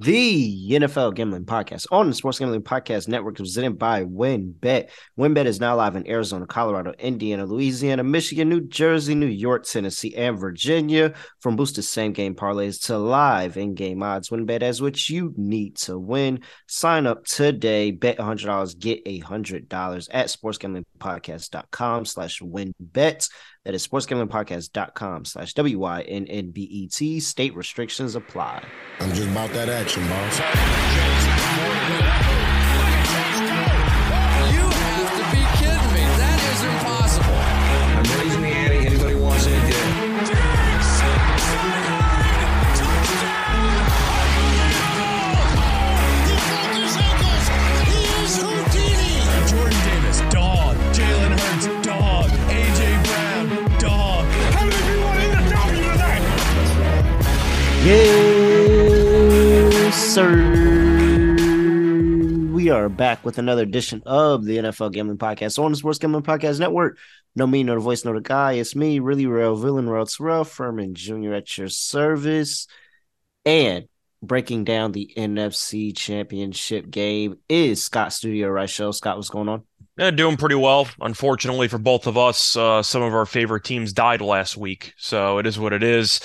The NFL Gambling Podcast on the Sports Gambling Podcast Network presented by WynnBET. WynnBET is now live in Arizona, Colorado, Indiana, Louisiana, Michigan, New Jersey, New York, Tennessee, and Virginia. From boosted same game parlays to live in game odds, WynnBET has what you need to win. Sign up today, bet $100, get $100 at sportsgamblingpodcast.com slash wynnbet. That is sportsgamblingpodcast.com slash W-Y-N-N-B-E-T. State restrictions apply. I'm just about that action, boss. Yes, sir. We are back with another edition of the NFL Gambling Podcast on the Sports Gambling Podcast Network. No me, no the voice, no the guy. It's me, really real villain, real Terrell Furman Jr. at your service. And breaking down the NFC Championship game is Scott Studio Right Show. Scott, what's going on? Yeah, doing pretty well. Unfortunately for both of us, uh, some of our favorite teams died last week, so it is what it is.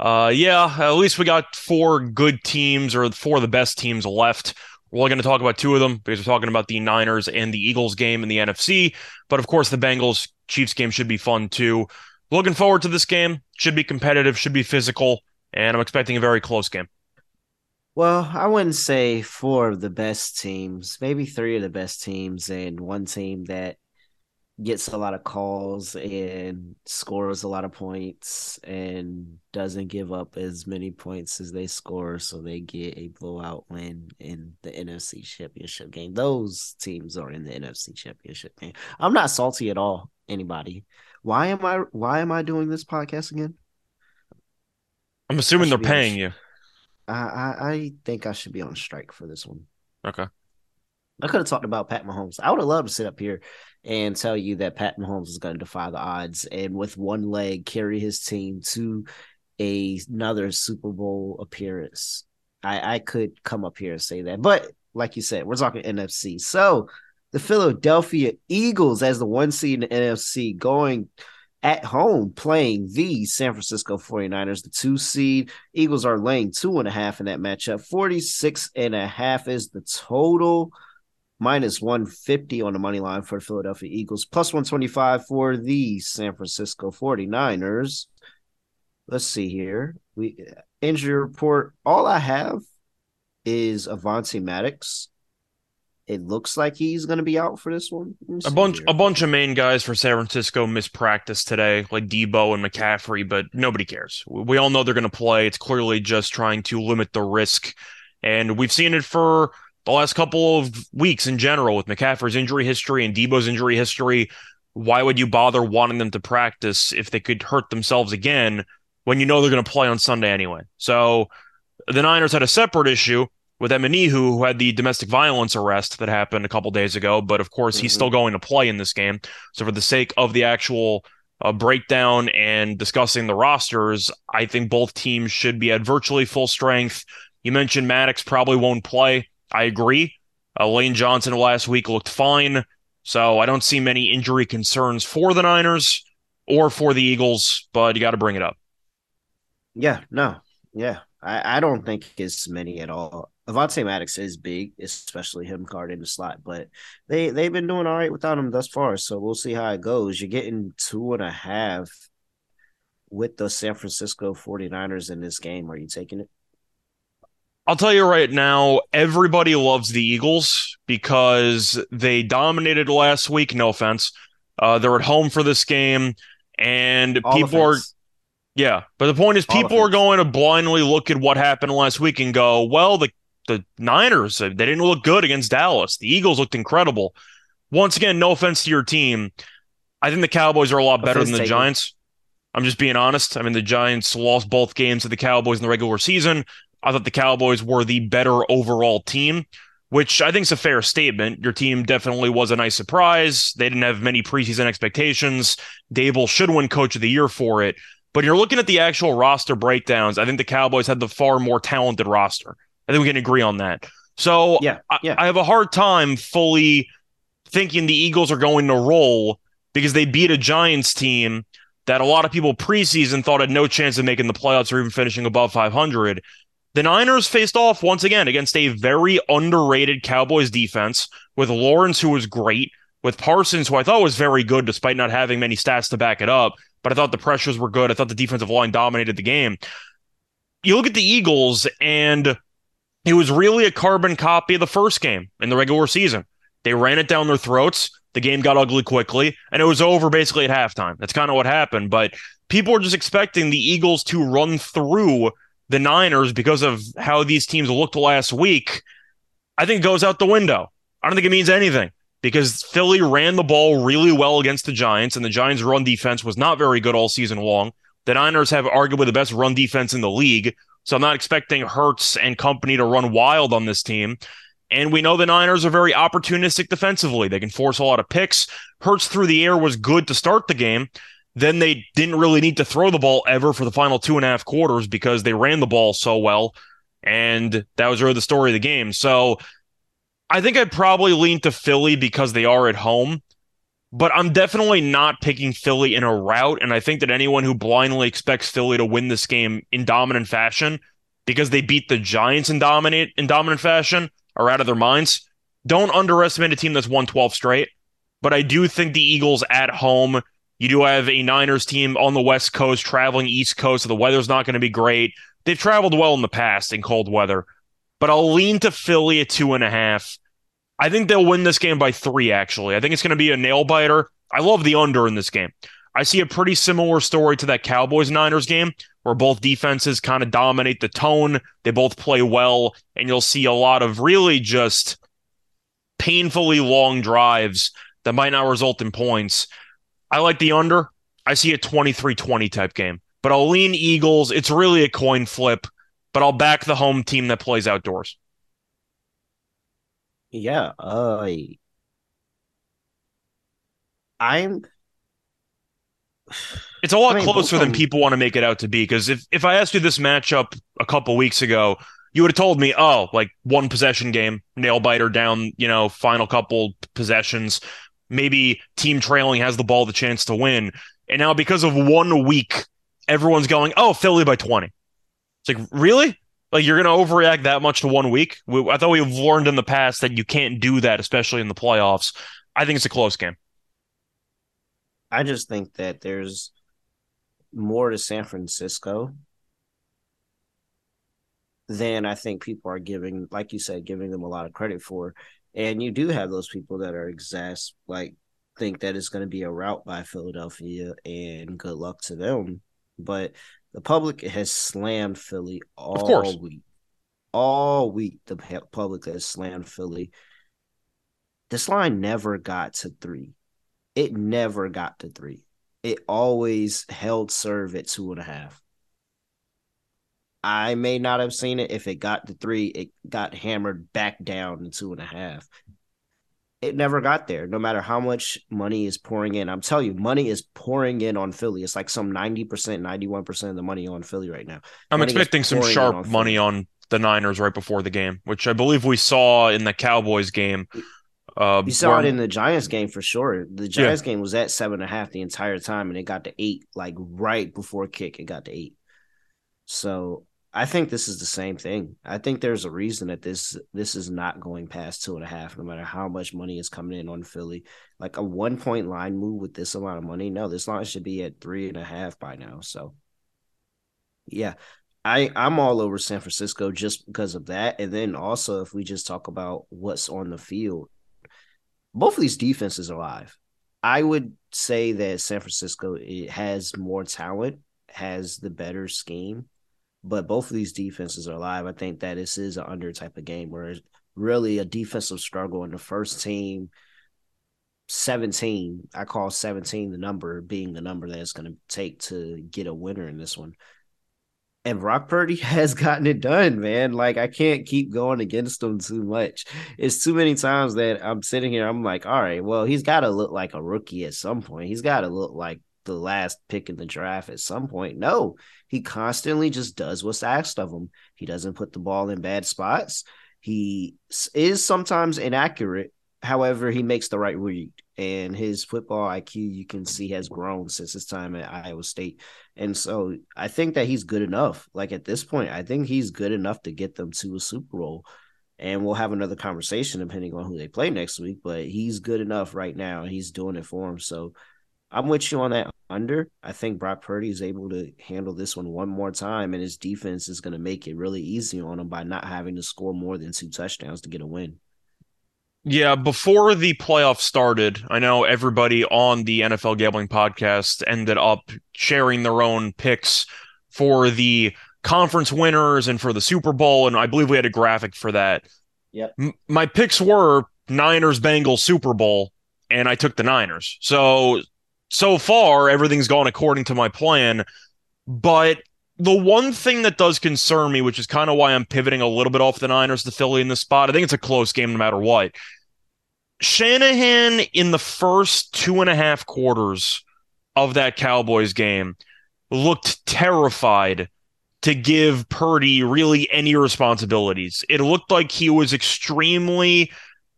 Uh, yeah, at least we got four good teams or four of the best teams left. We're only going to talk about two of them because we're talking about the Niners and the Eagles game in the NFC. But of course, the Bengals Chiefs game should be fun too. Looking forward to this game. Should be competitive, should be physical, and I'm expecting a very close game. Well, I wouldn't say four of the best teams, maybe three of the best teams, and one team that gets a lot of calls and scores a lot of points and doesn't give up as many points as they score, so they get a blowout win in the NFC Championship game. Those teams are in the NFC Championship game. I'm not salty at all. Anybody? Why am I? Why am I doing this podcast again? I'm assuming they're should be on paying sh- you. I I, I think I should be on strike for this one. Okay. I could have talked about Pat Mahomes. I would have loved to sit up here and tell you that Pat Mahomes is going to defy the odds and with one leg carry his team to a, another Super Bowl appearance. I, I could come up here and say that. But like you said, we're talking NFC. So the Philadelphia Eagles, as the one seed in the NFC, going at home playing the San Francisco 49ers, the two seed. Eagles are laying two and a half in that matchup. 46 and a half is the total minus 150 on the money line for the Philadelphia Eagles, plus 125 for the San Francisco 49ers. Let's see here. We injury report. All I have is Avonte Maddox. It looks like he's going to be out for this one. A bunch here. a bunch of main guys for San Francisco missed practice today, like Deebo and McCaffrey, but nobody cares. We all know they're going to play. It's clearly just trying to limit the risk. And we've seen it for the last couple of weeks in general with McCaffrey's injury history and Deebo's injury history. Why would you bother wanting them to practice if they could hurt themselves again when you know they're going to play on Sunday anyway? So the Niners had a separate issue with Eminihu, who had the domestic violence arrest that happened a couple days ago. But of course, he's Mhm. still going to play in this game. So for the sake of the actual uh, breakdown and discussing the rosters, I think both teams should be at virtually full strength. You mentioned Maddox probably won't play. I agree. Uh, Lane Johnson last week looked fine. So I don't see many injury concerns for the Niners or for the Eagles, but you got to bring it up. Yeah, no, yeah, I, I don't think it's many at all. Avonte Maddox is big, especially him guarding the slot, but they they've been doing all right without him thus far. So we'll see how it goes. You're getting two and a half with the San Francisco 49ers in this game. Are you taking it? I'll tell you right now, everybody loves the Eagles because they dominated last week. No offense. Uh, they're at home for this game, and All people are yeah. But the point is, All people are going to blindly look at what happened last week and go, "Well, the the Niners they didn't look good against Dallas. The Eagles looked incredible." Once again, no offense to your team, I think the Cowboys are a lot better Offense than the. Giants. I'm just being honest. I mean, the Giants lost both games to the Cowboys in the regular season. I thought the Cowboys were the better overall team, which I think is a fair statement. Your team definitely was a nice surprise. They didn't have many preseason expectations. Daboll should win Coach of the Year for it. But you're looking at the actual roster breakdowns. I think the Cowboys had the far more talented roster. I think we can agree on that. So Yeah, yeah. I, I have a hard time fully thinking the Eagles are going to roll because they beat a Giants team that a lot of people preseason thought had no chance of making the playoffs or even finishing above 500. The Niners faced off once again against a very underrated Cowboys defense with Lawrence, who was great, with Parsons, who I thought was very good despite not having many stats to back it up. But I thought the pressures were good. I thought the defensive line dominated the game. You look at the Eagles, and it was really a carbon copy of the first game in the regular season. They ran it down their throats. The game got ugly quickly, and it was over basically at halftime. That's kind of what happened. But people are just expecting the Eagles to run through the Niners because of how these teams looked last week. I think it goes out the window. I don't think it means anything because Philly ran the ball really well against the Giants, and the Giants' run defense was not very good all season long. The Niners have arguably the best run defense in the league, so I'm not expecting Hurts and company to run wild on this team. And we know the Niners are very opportunistic defensively. They can force a lot of picks. Hurts through the air was good to start the game. Then they didn't really need to throw the ball ever for the final two and a half quarters because they ran the ball so well. And that was really the story of the game. So I think I'd probably lean to Philly because they are at home, but I'm definitely not picking Philly in a rout. And I think that anyone who blindly expects Philly to win this game in dominant fashion because they beat the Giants in dominant in dominant fashion are out of their minds. Don't underestimate a team that's won 12 straight. But I do think the Eagles at home, you do have a Niners team on the West Coast traveling East Coast, so the weather's not going to be great. They've traveled well in the past in cold weather, but I'll lean to Philly at two and a half. I think they'll win this game by three, actually. I think it's going to be a nail biter. I love the under in this game. I see a pretty similar story to that Cowboys Niners game where both defenses kind of dominate the tone. They both play well, and you'll see a lot of really just painfully long drives that might not result in points. I like the under. I see a 23 20 type game, but I'll lean Eagles. It's really a coin flip, but I'll back the home team that plays outdoors. Yeah, uh, I'm. It's a lot I mean, closer than people want to make it out to be. Because if, if I asked you this matchup a couple weeks ago, you would have told me, oh, like one possession game, nail biter down, you know, final couple possessions. Maybe team trailing has the ball the chance to win. And now because of one week, everyone's going, oh, Philly by 20. It's like, really? Like you're going to overreact that much to one week? We, I thought we've learned in the past that you can't do that, especially in the playoffs. I think it's a close game. I just think that there's more to San Francisco than I think people are giving, like you said, giving them a lot of credit for. And you do have those people that are exas like think that it's going to be a route by Philadelphia, and good luck to them. But the public has slammed Philly all week. All week, the public has slammed Philly. This line never got to three. It never got to three. It always held serve at two and a half. I may not have seen it. If it got to three, it got hammered back down to two and a half. It never got there, no matter how much money is pouring in. I'm telling you, money is pouring in on Philly. It's like some 90%, 91% of the money on Philly right now. I'm Money expecting some sharp on money on the Niners right before the game, which I believe we saw in the Cowboys game. Uh, You saw where- it in the Giants game for sure. The Giants game was at seven and a half the entire time, and it got to eight, like right before kick, it got to eight. So I think this is the same thing. I think there's a reason that this this is not going past two and a half, no matter how much money is coming in on Philly. Like a one point line move with this amount of money, no, this line should be at three and a half by now. So yeah, I I'm all over San Francisco just because of that, and then also if we just talk about what's on the field, both of these defenses are live. I would say that San Francisco it has more talent, has the better scheme, but both of these defenses are live. I think that this is an under type of game where it's really a defensive struggle in the first team 17 i call 17 the number being the number that it's going to take to get a winner in this one and Brock Purdy has gotten it done, man. Like I can't keep going against him too much. It's too many times that I'm sitting here. I'm like, all right, well, he's got to look like a rookie at some point. He's got to look like the last pick in the draft at some point. No, he constantly just does what's asked of him. He doesn't put the ball in bad spots. He is sometimes inaccurate. However, he makes the right read, and his football IQ you can see has grown since his time at Iowa State. And so I think that he's good enough. Like at this point, I think he's good enough to get them to a Super Bowl. And we'll have another conversation depending on who they play next week. But he's good enough right now. He's doing it for him. So I'm with you on that under. I think Brock Purdy is able to handle this one one more time, and his defense is going to make it really easy on him by not having to score more than two touchdowns to get a win. Yeah, before the playoff started, I know everybody on the NFL Gambling podcast ended up sharing their own picks for the conference winners and for the Super Bowl, and I believe we had a graphic for that. Yep. M- my picks were Niners Bengals Super Bowl, and I took the Niners. So so far everything's gone according to my plan, but the one thing that does concern me, which is kind of why I'm pivoting a little bit off the Niners to Philly in this spot, I think it's a close game no matter what. Shanahan in the first two and a half quarters of that Cowboys game looked terrified to give Purdy really any responsibilities. It looked like he was extremely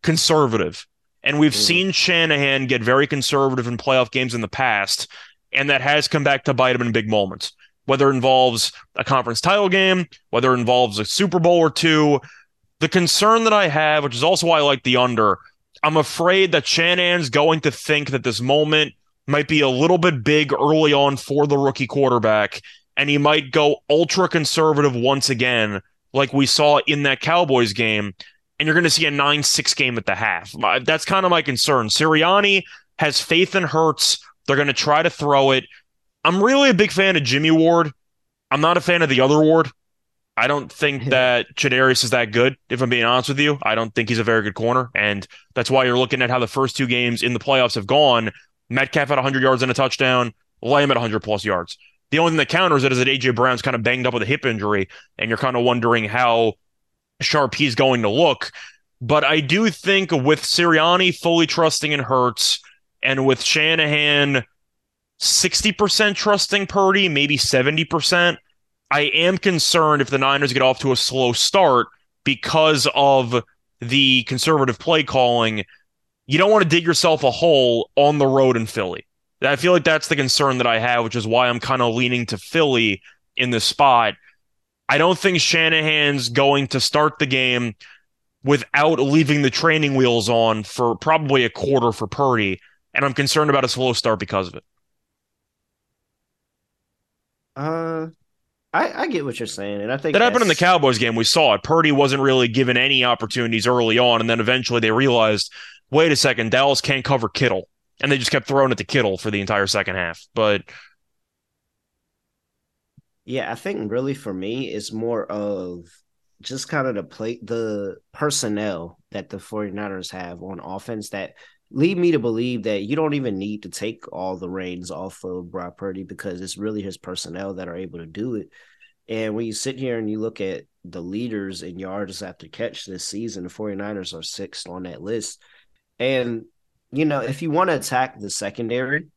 conservative. And we've mm. seen Shanahan get very conservative in playoff games in the past, and that has come back to bite him in big moments whether it involves a conference title game, whether it involves a Super Bowl or two. The concern that I have, which is also why I like the under, I'm afraid that Shanahan's going to think that this moment might be a little bit big early on for the rookie quarterback, and he might go ultra conservative once again, like we saw in that Cowboys game. And you're going to see a 9 6 game at the half. That's kind of my concern. Sirianni has faith in Hurts. They're going to try to throw it. I'm really a big fan of Jimmy Ward. I'm not a fan of the other Ward. I don't think that Charvarius is that good, if I'm being honest with you. I don't think he's a very good corner. And that's why you're looking at how the first two games in the playoffs have gone. Metcalf at 100 yards and a touchdown, Lamb at 100 plus yards. The only thing that counters it is that A.J. Brown's kind of banged up with a hip injury, and you're kind of wondering how sharp he's going to look. But I do think with Sirianni fully trusting in Hurts and with Shanahan 60% trusting Purdy, maybe 70%. I am concerned if the Niners get off to a slow start because of the conservative play calling. You don't want to dig yourself a hole on the road in Philly. I feel like that's the concern that I have, which is why I'm kind of leaning to Philly in this spot. I don't think Shanahan's going to start the game without leaving the training wheels on for probably a quarter for Purdy. And I'm concerned about a slow start because of it. Uh, I, I get what you're saying, and I think that happened in the Cowboys game. We saw it. Purdy wasn't really given any opportunities early on, and then eventually they realized, wait a second, Dallas can't cover Kittle, and they just kept throwing it to Kittle for the entire second half. But yeah, I think really for me, it's more of just kind of the play the personnel that the 49ers have on offense that lead me to believe that you don't even need to take all the reins off of Brock Purdy because it's really his personnel that are able to do it. And when you sit here and you look at the leaders in yards after catch this season, the 49ers are sixth on that list. And, you know, if you want to attack the secondary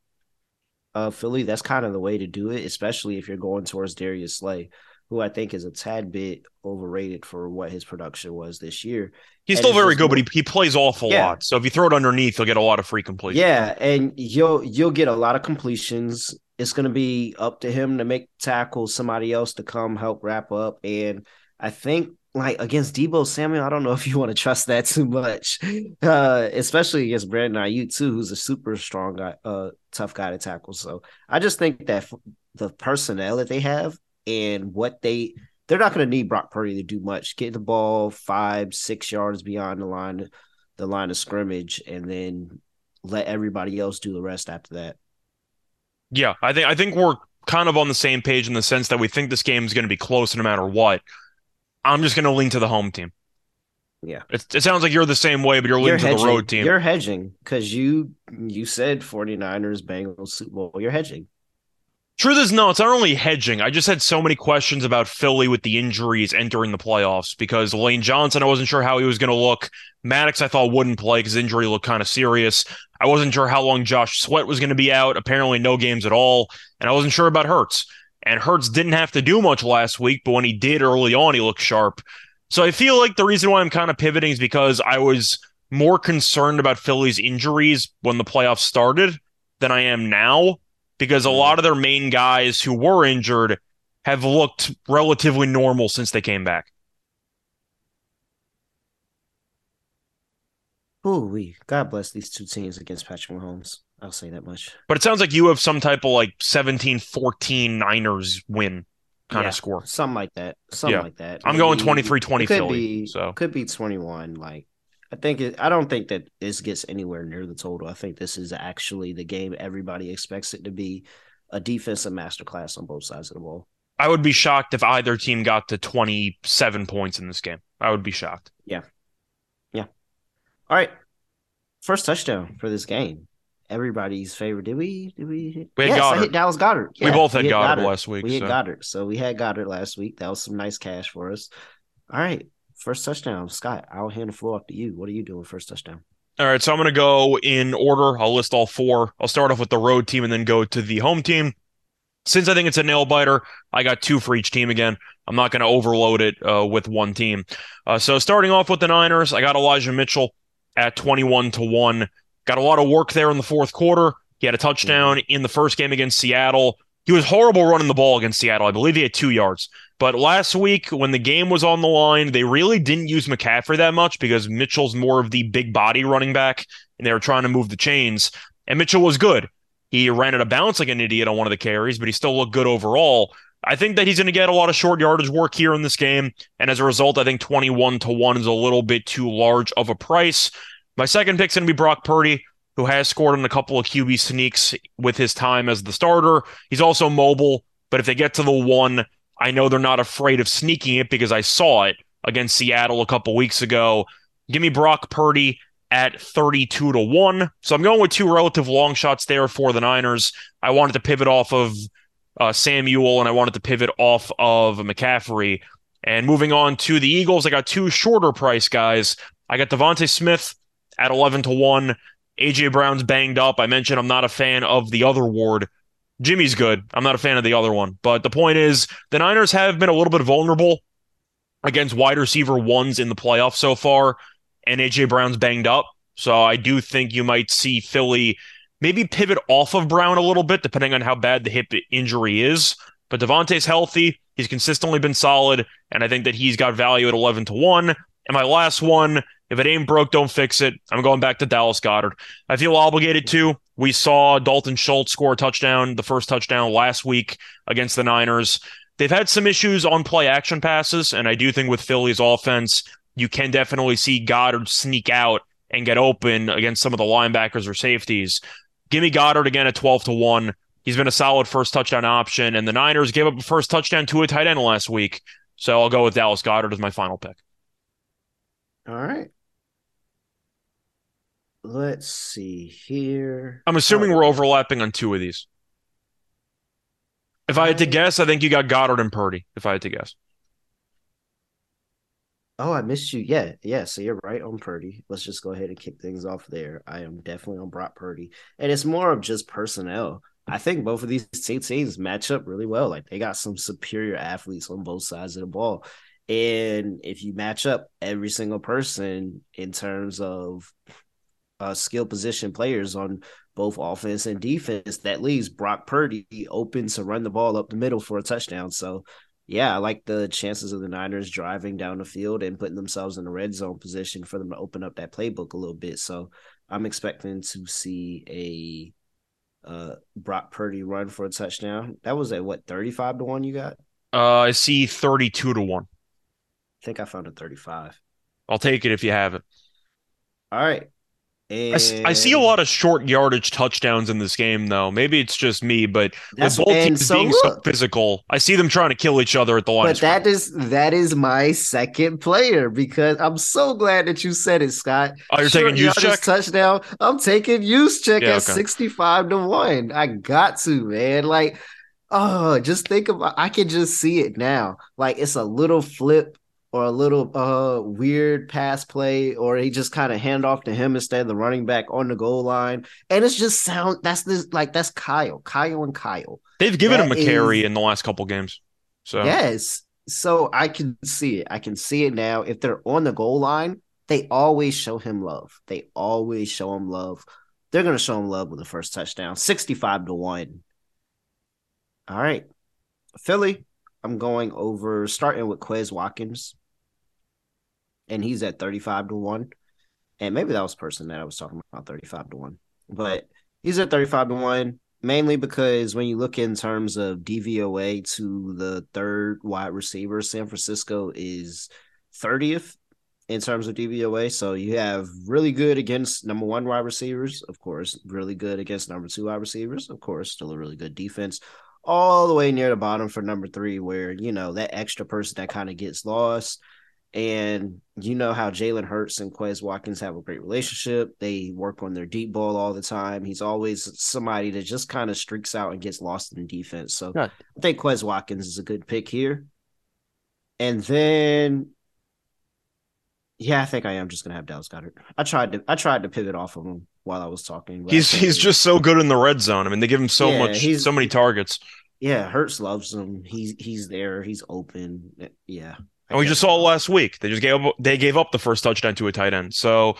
Philly, that's kind of the way to do it, especially if you're going towards Darius Slay who I think is a tad bit overrated for what his production was this year. He's and still very good, more, but he, he plays awful yeah. lot. So if you throw it underneath, you'll get a lot of free completions. Yeah, and you'll you'll get a lot of completions. It's going to be up to him to make tackles, somebody else to come help wrap up. And I think like against Deebo Samuel, I don't know if you want to trust that too much, uh, especially against Brandon Aiyuk too, who's a super strong guy, uh, tough guy to tackle. So I just think that the personnel that they have and what they they're not going to need Brock Purdy to do much. Get the ball five, six yards beyond the line, the line of scrimmage, and then let everybody else do the rest after that. Yeah, I think I think we're kind of on the same page in the sense that we think this game is going to be close no matter what. I'm just going to lean to the home team. Yeah, it, it sounds like you're the same way, but you're leaning you're to the road team. You're hedging because you you said 49ers, Bengals, Super Bowl. You're hedging. Truth is, no, it's not only hedging. I just had so many questions about Philly with the injuries entering the playoffs because Lane Johnson, I wasn't sure how he was going to look. Maddox, I thought wouldn't play because injury looked kind of serious. I wasn't sure how long Josh Sweat was going to be out. Apparently, no games at all. And I wasn't sure about Hurts. And Hurts didn't have to do much last week, but when he did early on, he looked sharp. So I feel like the reason why I'm kind of pivoting is because I was more concerned about Philly's injuries when the playoffs started than I am now because a lot of their main guys who were injured have looked relatively normal since they came back. We God bless these two teams against Patrick Mahomes. I'll say that much. But it sounds like you have some type of like 17 14 Niners win kind Yeah, of score. Something like that. Something Yeah. like that. I'm going Maybe- 23-20 could Philly, Be, so. could be 21. Like I think it, I don't think that this gets anywhere near the total. I think this is actually the game everybody expects it to be. A defensive masterclass on both sides of the ball. I would be shocked if either team got to 27 points in this game. I would be shocked. Yeah. Yeah. All right. First touchdown for this game. Everybody's favorite. Did we? Did we? We had yes, I Goedert. hit Dallas Goedert. we both had hit Goedert, last week. We hit so. Goedert. So we had Goedert last week. That was some nice cash for us. All right. First touchdown. Scott, I'll hand the floor off to you. What are you doing first touchdown? All right, so I'm going to go in order. I'll list all four. I'll start off with the road team and then go to the home team. Since I think it's a nail biter, I got two for each team again. I'm not going to overload it uh, with one team. Uh, so starting off with the Niners, I got Elijah Mitchell at 21 to 1. Got a lot of work there in the fourth quarter. He had a touchdown mm-hmm. in the first game against Seattle. He was horrible running the ball against Seattle. I believe he had two yards. But last week, when the game was on the line, they really didn't use McCaffrey that much because Mitchell's more of the big body running back, and they were trying to move the chains. And Mitchell was good. He ran out of bounds like an idiot on one of the carries, but he still looked good overall. I think that he's going to get a lot of short yardage work here in this game. And as a result, I think 21 to 1 is a little bit too large of a price. My second pick's going to be Brock Purdy, who has scored on a couple of QB sneaks with his time as the starter. He's also mobile, but if they get to the one, I know they're not afraid of sneaking it because I saw it against Seattle a couple weeks ago. Give me Brock Purdy at 32 to 1. So I'm going with two relative long shots there for the Niners. I wanted to pivot off of uh, Samuel and I wanted to pivot off of McCaffrey. And moving on to the Eagles, I got two shorter price guys. I got DeVonta Smith at 11 to 1. AJ Brown's banged up. I mentioned I'm not a fan of the other ward. Jimmy's good. I'm not a fan of the other one. But the point is, the Niners have been a little bit vulnerable against wide receiver ones in the playoffs so far, and AJ Brown's banged up. So I do think you might see Philly maybe pivot off of Brown a little bit, depending on how bad the hip injury is. But DeVonta's healthy. He's consistently been solid, and I think that he's got value at 11 to 1. And my last one, if it ain't broke, don't fix it. I'm going back to Dallas Goedert. I feel obligated to. We saw Dalton Schultz score a touchdown, the first touchdown last week against the Niners. They've had some issues on play action passes, and I do think with Philly's offense, you can definitely see Goedert sneak out and get open against some of the linebackers or safeties. Give me Goedert again at 12 to 1. He's been a solid first touchdown option, and the Niners gave up a first touchdown to a tight end last week. So I'll go with Dallas Goedert as my final pick. All right. Let's see here. I'm assuming uh, we're overlapping on two of these. If I had to um, guess, I think you got Goedert and Purdy. If I had to guess, Oh, I missed you. Yeah, yeah. So you're right on Purdy. Let's just go ahead and kick things off there. I am definitely on Brock Purdy, and it's more of just personnel. I think both of these two teams match up really well. Like they got some superior athletes on both sides of the ball, and if you match up every single person in terms of uh, skill position players on both offense and defense, that leaves Brock Purdy open to run the ball up the middle for a touchdown. So yeah, I like the chances of the Niners driving down the field and putting themselves in the red zone position for them to open up that playbook a little bit. So I'm expecting to see a uh Brock Purdy run for a touchdown. That was at what 35 to 1 you got? uh, I see 32 to one. I think I found a 35. I'll take it if you have it. All right. And I, I see a lot of short yardage touchdowns in this game, though. Maybe it's just me, but with both teams so being so physical, I see them trying to kill each other at the line. but that is that is my second player because I'm so glad that you said it, Scott. Oh, you're Short taking Juszczyk? touchdown. I'm taking Juszczyk Yeah, at okay. 65 to 1. I got to, man. Like Oh, just think about I can just see it now. Like it's a little flip or a little uh weird pass play, or he just kind of hand off to him instead of the running back on the goal line. And it's just sound that's this like that's Kyle, Kyle and Kyle. They've given That him a carry is- in the last couple games. So Yes. So I can see it. I can see it now. If they're on the goal line, they always show him love. They always show him love. They're gonna show him love with the first touchdown. 65 to 1. All right. Philly, I'm going over starting with Quez Watkins. And he's at 35 to 1. And maybe that was person that I was talking about 35 to 1. But he's at 35 to 1 mainly because when you look in terms of DVOA to the third wide receiver, San Francisco is 30th in terms of DVOA. So you have really good against number one wide receivers, of course, really good against number two wide receivers, of course, still a really good defense. All the way near the bottom for number three, where you know that extra person that kind of gets lost. And you know how Jalen Hurts and Quez Watkins have a great relationship. They work on their deep ball all the time. He's always somebody that just kind of streaks out and gets lost in defense. So Good. I think Quez Watkins is a good pick here. And then yeah, I think I am just gonna have Dallas Goedert. I tried to I tried to pivot off of him while I was talking. he's he's really- just so good in the red zone. I mean, they give him so Yeah, much, so many targets. yeah, Hurts loves him. He's he's there, he's open. Yeah. And we just saw last week. They just gave up, they gave up the first touchdown to a tight end. So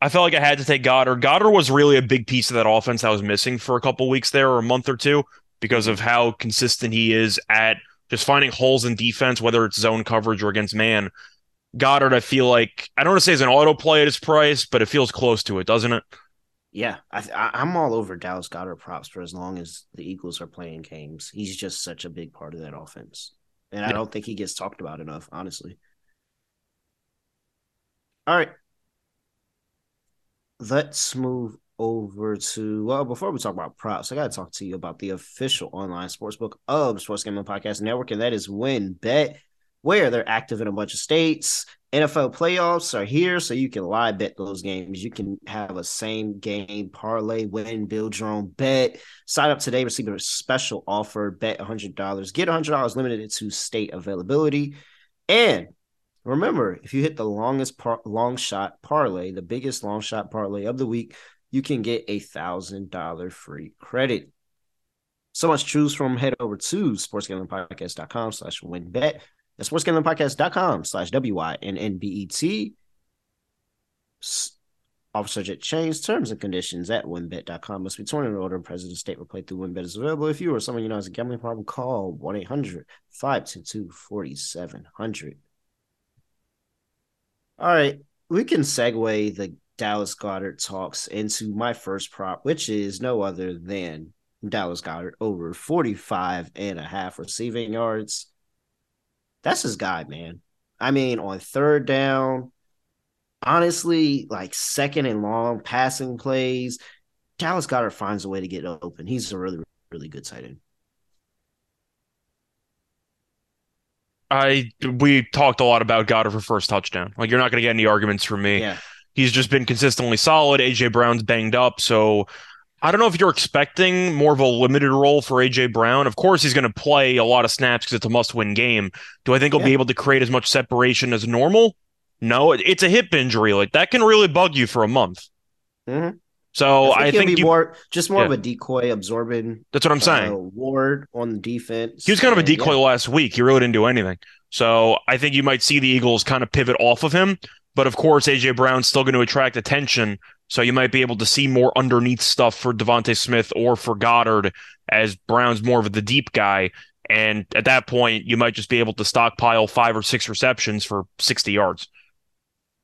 I felt like I had to take Goedert. Goedert was really a big piece of that offense that was missing for a couple weeks there or a month or two because of how consistent he is at just finding holes in defense, whether it's zone coverage or against man. Goedert, I feel like I don't want to say is an auto play at his price, but it feels close to it, doesn't it? Yeah, I, I'm all over Dallas Goedert props for as long as the Eagles are playing games. He's just such a big part of that offense, and I don't think he gets talked about enough, honestly. All right, let's move over to well. Before we talk about props, I got to talk to you about the official online sportsbook of Sports Gambling Podcast Network, and that is WynnBET, where they're active in a bunch of states. NFL playoffs are here, so you can live bet those games. You can have a same game parlay, win, build your own bet. Sign up today, receive a special offer, bet $100. Get $100 limited to state availability. And remember, if you hit the longest par- long shot parlay, the biggest long shot parlay of the week, you can get a $1,000 free credit. So much choose from. Head over to sportsgamblingpodcast.com slash wynnbet. That's sportsgamblingpodcast.com slash W-Y-N-N-B-E-T. S- Officer Jet change terms and conditions at wynnbet.com. Must be 20 or older. President state will play through WynnBET is available. If you or someone you know has a gambling problem, call 1 800 522 4700. All right. We can segue the Dallas Goedert talks into my first prop, which is no other than Dallas Goedert over 45 and a half receiving yards. That's his guy, man. I mean, on third down, honestly, like second and long passing plays, Dallas Goedert finds a way to get open. He's a really, really good tight end. I we talked a lot about Goedert for first touchdown. Like you're not going to get any arguments from me. Yeah. He's just been consistently solid. AJ Brown's banged up, so I don't know if you're expecting more of a limited role for AJ Brown. Of course, he's going to play a lot of snaps because it's a must-win game. Do I think he'll be able to create as much separation as normal? No, it's a hip injury. Like that can really bug you for a month. Mhm. So I think, be you, more just more of a decoy absorbing that's what I'm saying. uh, ward on the defense. He was kind of a decoy yeah. last week. He really didn't do anything. So I think you might see the Eagles kind of pivot off of him. But of course, AJ Brown's still going to attract attention. So you might be able to see more underneath stuff for DeVonta Smith or for Goedert as Brown's more of the deep guy. And at that point, you might just be able to stockpile five or six receptions for 60 yards.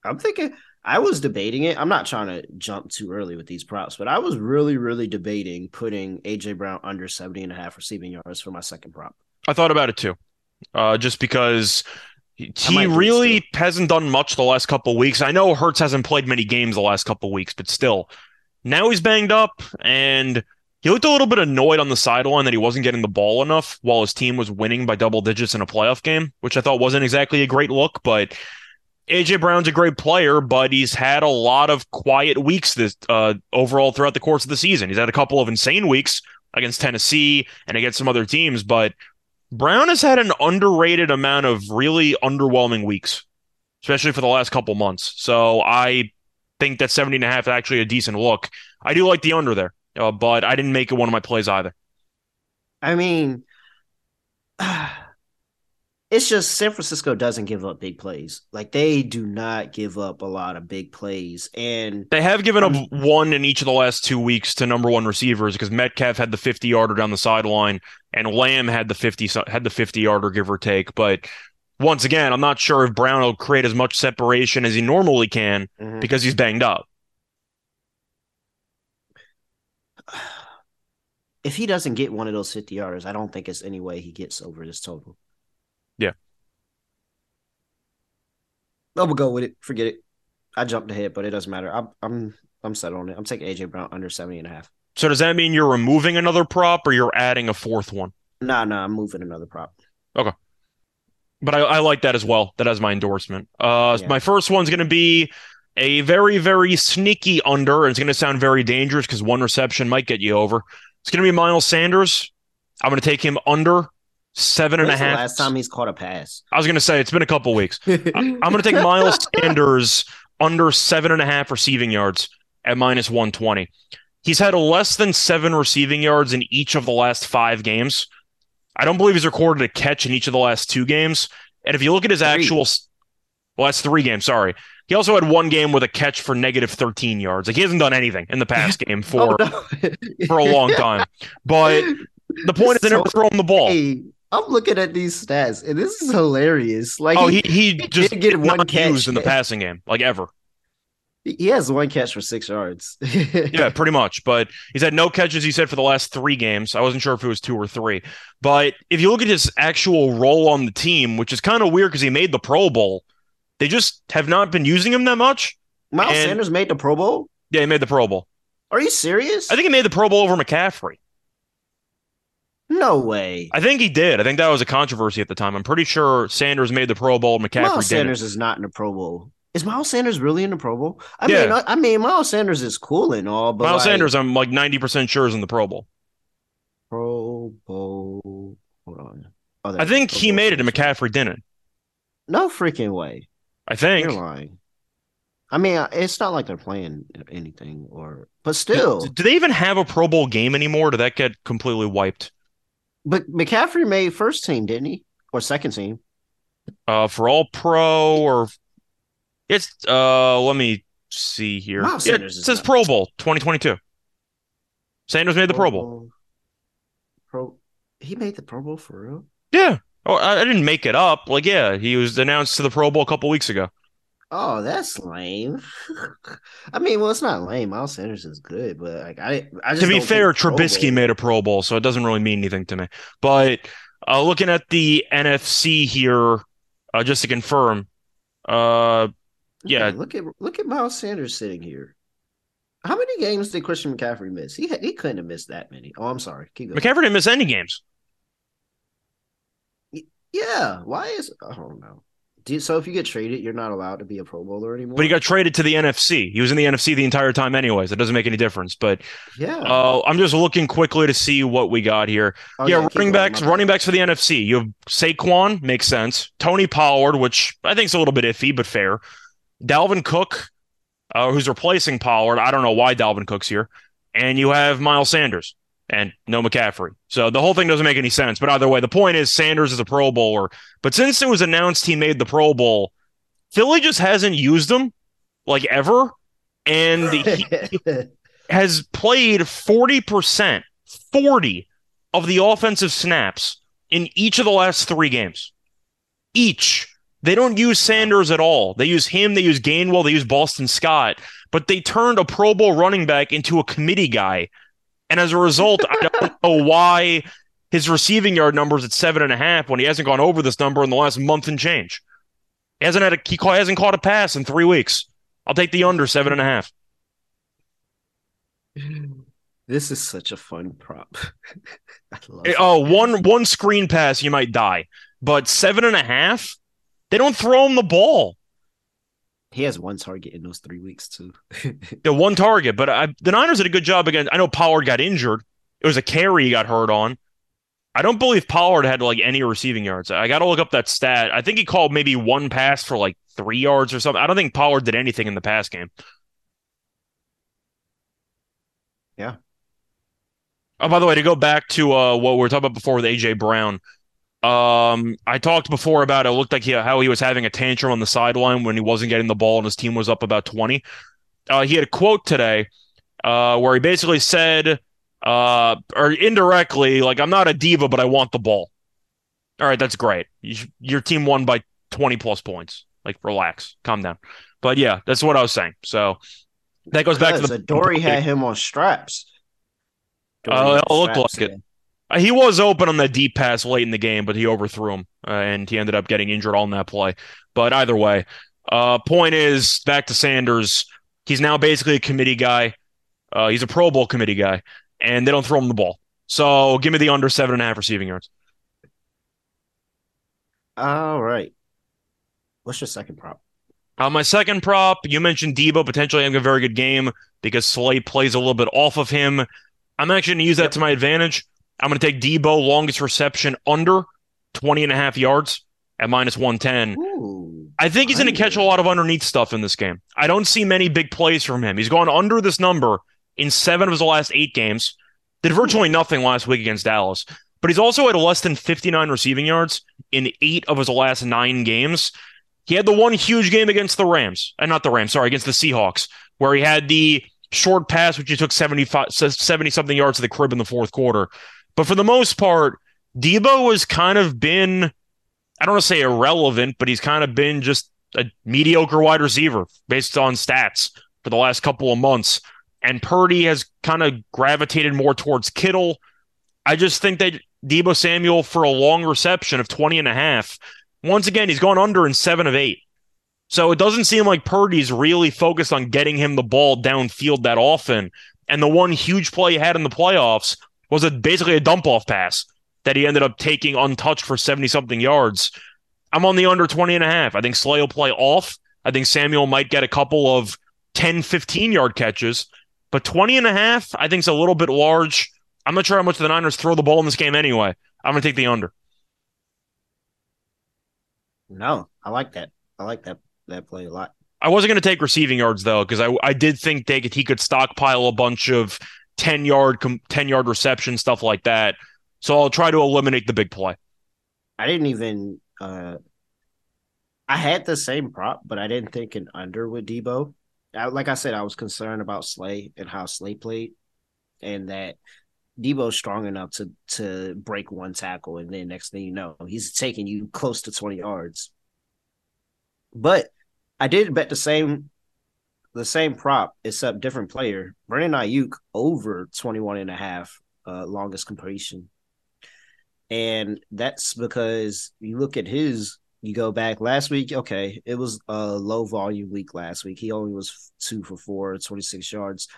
I'm thinking I was debating it. I'm not trying to jump too early with these props, but I was really, really debating putting AJ Brown under 70 and a half receiving yards for my second prop. I thought about it too, uh, just because he I might do it really hasn't done much the last couple weeks. I know Hurts hasn't played many games the last couple weeks, but still, now he's banged up and he looked a little bit annoyed on the sideline that he wasn't getting the ball enough while his team was winning by double digits in a playoff game, which I thought wasn't exactly a great look, but. AJ Brown's a great player, but he's had a lot of quiet weeks this uh, overall throughout the course of the season. He's had a couple of insane weeks against Tennessee and against some other teams, but Brown has had an underrated amount of really underwhelming weeks, especially for the last couple months. So I think that 70 and a half is actually a decent look. I do like the under there, uh, but I didn't make it one of my plays either. I mean, it's just San Francisco doesn't give up big plays. Like they do not give up a lot of big plays, and They have given up one in each of the last two weeks to number one receivers because Metcalf had the 50 yarder down the sideline and Lamb had the 50 had the 50 yarder give or take. But once again, I'm not sure if Brown will create as much separation as he normally can Mhm. because he's banged up. if he doesn't get one of those 50 yards, I don't think it's any way he gets over this total. Yeah. I'm gonna go with it. Forget it. I jumped ahead, but it doesn't matter. I'm I'm I'm set on it. I'm taking AJ Brown under 70 and a half. So does that mean you're removing another prop or you're adding a fourth one? Nah, nah, I'm moving another prop. Okay. But I, I like that as well. That has my endorsement. Uh, Yeah. My first one's going to be a very, very sneaky under, and it's going to sound very dangerous because one reception might get you over. It's going to be Miles Sanders. I'm going to take him under seven and a the last time he's caught a pass? I was going to say it's been a couple weeks. I- I'm going to take Miles Sanders under seven and a half receiving yards at minus 120. He's had less than seven receiving yards in each of the last five games. I don't believe he's recorded a catch in each of the last two games. And if you look at his Three. actual, well, that's three games. Sorry. He also had one game with a catch for negative 13 yards. Like he hasn't done anything in the past game for Oh, no. for a long time. But the point is, they never throw him the ball. Hey, I'm looking at these stats, and this is hilarious. Like, Oh, he, he he just did get one catch. used in the passing game, like ever. He has one catch for six yards. Yeah, pretty much. But he's had no catches, he said, for the last three games. I wasn't sure if it was two or three. But if you look at his actual role on the team, which is kind of weird because he made the Pro Bowl, they just have not been using him that much. Miles And- Sanders made the Pro Bowl. Yeah, he made the Pro Bowl. Are you serious? I think he made the Pro Bowl over McCaffrey. no way. I think he did. I think that was a controversy at the time. I'm pretty sure Sanders made the Pro Bowl, McCaffrey Miles didn't. Sanders is not in the Pro Bowl. Is Miles Sanders really in the Pro Bowl? I Yeah. mean, I, I mean, Miles Sanders is cool and all, but Miles like, Sanders, I'm like 90% sure is in the Pro Bowl. Pro Bowl. Hold on. Oh, I think he made it and. McCaffrey didn't. No freaking way. I think. You're lying. I mean, uh, it's not like they're playing anything, or but still. Do they even have a Pro Bowl game anymore? Did that get completely wiped? But McCaffrey made first team, didn't he, or second team? uh for all pro or it's uh let me see here Yeah, it says pro bowl 2022 sanders made the pro bowl Pro. He made the Pro Bowl for real. yeah oh I, I didn't make it up like yeah he was announced to the pro bowl a couple weeks ago Oh, that's lame. I mean, well, it's not lame. Miles Sanders is good, but like I, I just to be fair trubisky Bowl- made a pro bowl so it doesn't really mean anything to me but uh looking at the nfc here uh just to confirm uh yeah. Okay, look at look at Miles Sanders sitting here. How many games did Christian McCaffrey miss? He he couldn't have missed that many. Oh, I'm sorry. Keep going. mccaffrey didn't miss any games Yeah. Why is I don't know. Do you, so if you get traded, you're not allowed to be a Pro Bowler anymore. but he got traded to the nfc he was in the nfc the entire time anyways it doesn't make any difference but yeah. Uh, I'm just looking quickly to see what we got here. Oh, yeah, keep running backs, running backs for the NFC. You have Saquon, makes sense. Tony Pollard, which I think is a little bit iffy, but fair. Dalvin Cook, uh, who's replacing Pollard. I don't know why Dalvin Cook's here. And you have Miles Sanders and no McCaffrey. So the whole thing doesn't make any sense. But either way, the point is Sanders is a Pro Bowler. But since it was announced he made the Pro Bowl, Philly just hasn't used him like ever. And he, has played 40%, 40 of the offensive snaps in each of the last three games. Each. They don't use Sanders at all. They use him, they use Gainwell, they use Boston Scott, but they turned a Pro Bowl running back into a committee guy. And as a result, I don't know why his receiving yard numbers at seven and a half when he hasn't gone over this number in the last month and change. He hasn't had a he ca- hasn't caught a pass in three weeks. I'll take the under seven and a half. this is such a fun prop. I love Eh, it. Oh, one one screen pass, you might die. But seven and a half, they don't throw him the ball. He has one target in those three weeks too. The one target, but I, the Niners did a good job again. I know Pollard got injured, It was a carry he got hurt on. I don't believe Pollard had like any receiving yards. I got to look up that stat. I think he called maybe one pass for like three yards or something. I don't think Pollard did anything in the pass game. Yeah. Oh, by the way, to go back to uh, what we were talking about before with AJ Brown, um, I talked before about it looked like he, how he was having a tantrum on the sideline when he wasn't getting the ball and his team was up about 20. Uh, he had a quote today uh, where he basically said, uh, or indirectly, like, I'm not a diva, but I want the ball. All right, that's great. You, your team won by 20 plus points. Like, relax, calm down. But yeah, that's what I was saying. So that goes back to the. Dory had him on straps. Uh, it looked like it. He was open on that deep pass late in the game, but he overthrew him, uh, and he ended up getting injured on that play. But either way, uh, point is back to Sanders. He's now basically a committee guy. Uh, he's a Pro Bowl committee guy, and they don't throw him the ball. So give me the under seven and a half receiving yards. All right. What's your second prop? Uh, my second prop, you mentioned Deebo potentially having a very good game because Slay plays a little bit off of him. I'm actually going to use that to my advantage. I'm going to take Deebo longest reception under 20 and a half yards at minus 110. Ooh, I think he's going to catch a lot of underneath stuff in this game. I don't see many big plays from him. He's gone under this number in seven of his last eight games. Did virtually nothing last week against Dallas, but he's also had less than 59 receiving yards in eight of his last nine games. He had the one huge game against the Rams, and uh, not the Rams, sorry, against the Seahawks, where he had the short pass, which he took 75, 70 something yards to the crib in the fourth quarter. But for the most part, Deebo has kind of been, I don't want to say irrelevant, but he's kind of been just a mediocre wide receiver based on stats for the last couple of months. And Purdy has kind of gravitated more towards Kittle. I just think that Deebo Samuel for a long reception of 20 and a half. Once again, he's gone under in seven of eight. So it doesn't seem like Purdy's really focused on getting him the ball downfield that often. And the one huge play he had in the playoffs was a, basically a dump off pass that he ended up taking untouched for 70 something yards. I'm on the under 20 and a half. I think Slay will play off. I think Samuel might get a couple of 10, 15 yard catches, but 20 and a half, I think is a little bit large. I'm not sure how much the Niners throw the ball in this game anyway. I'm going to take the under. No, I like that. I like that that play a lot. I wasn't going to take receiving yards though because I I did think they could, he could stockpile a bunch of 10 yard 10 yard reception stuff like that. So I'll try to eliminate the big play. I didn't even uh I had the same prop, but I didn't think an under with Deebo. I, like I said, I was concerned about Slay and how Slay played, and that Deebo's strong enough to to break one tackle, and then next thing you know, he's taking you close to 20 yards. But I did bet the same the same prop, except different player. Brandon Aiyuk over 21 and a half uh, longest completion. And that's because you look at his, you go back last week, okay, it was a low volume week last week. He only was two for four, 26 yards.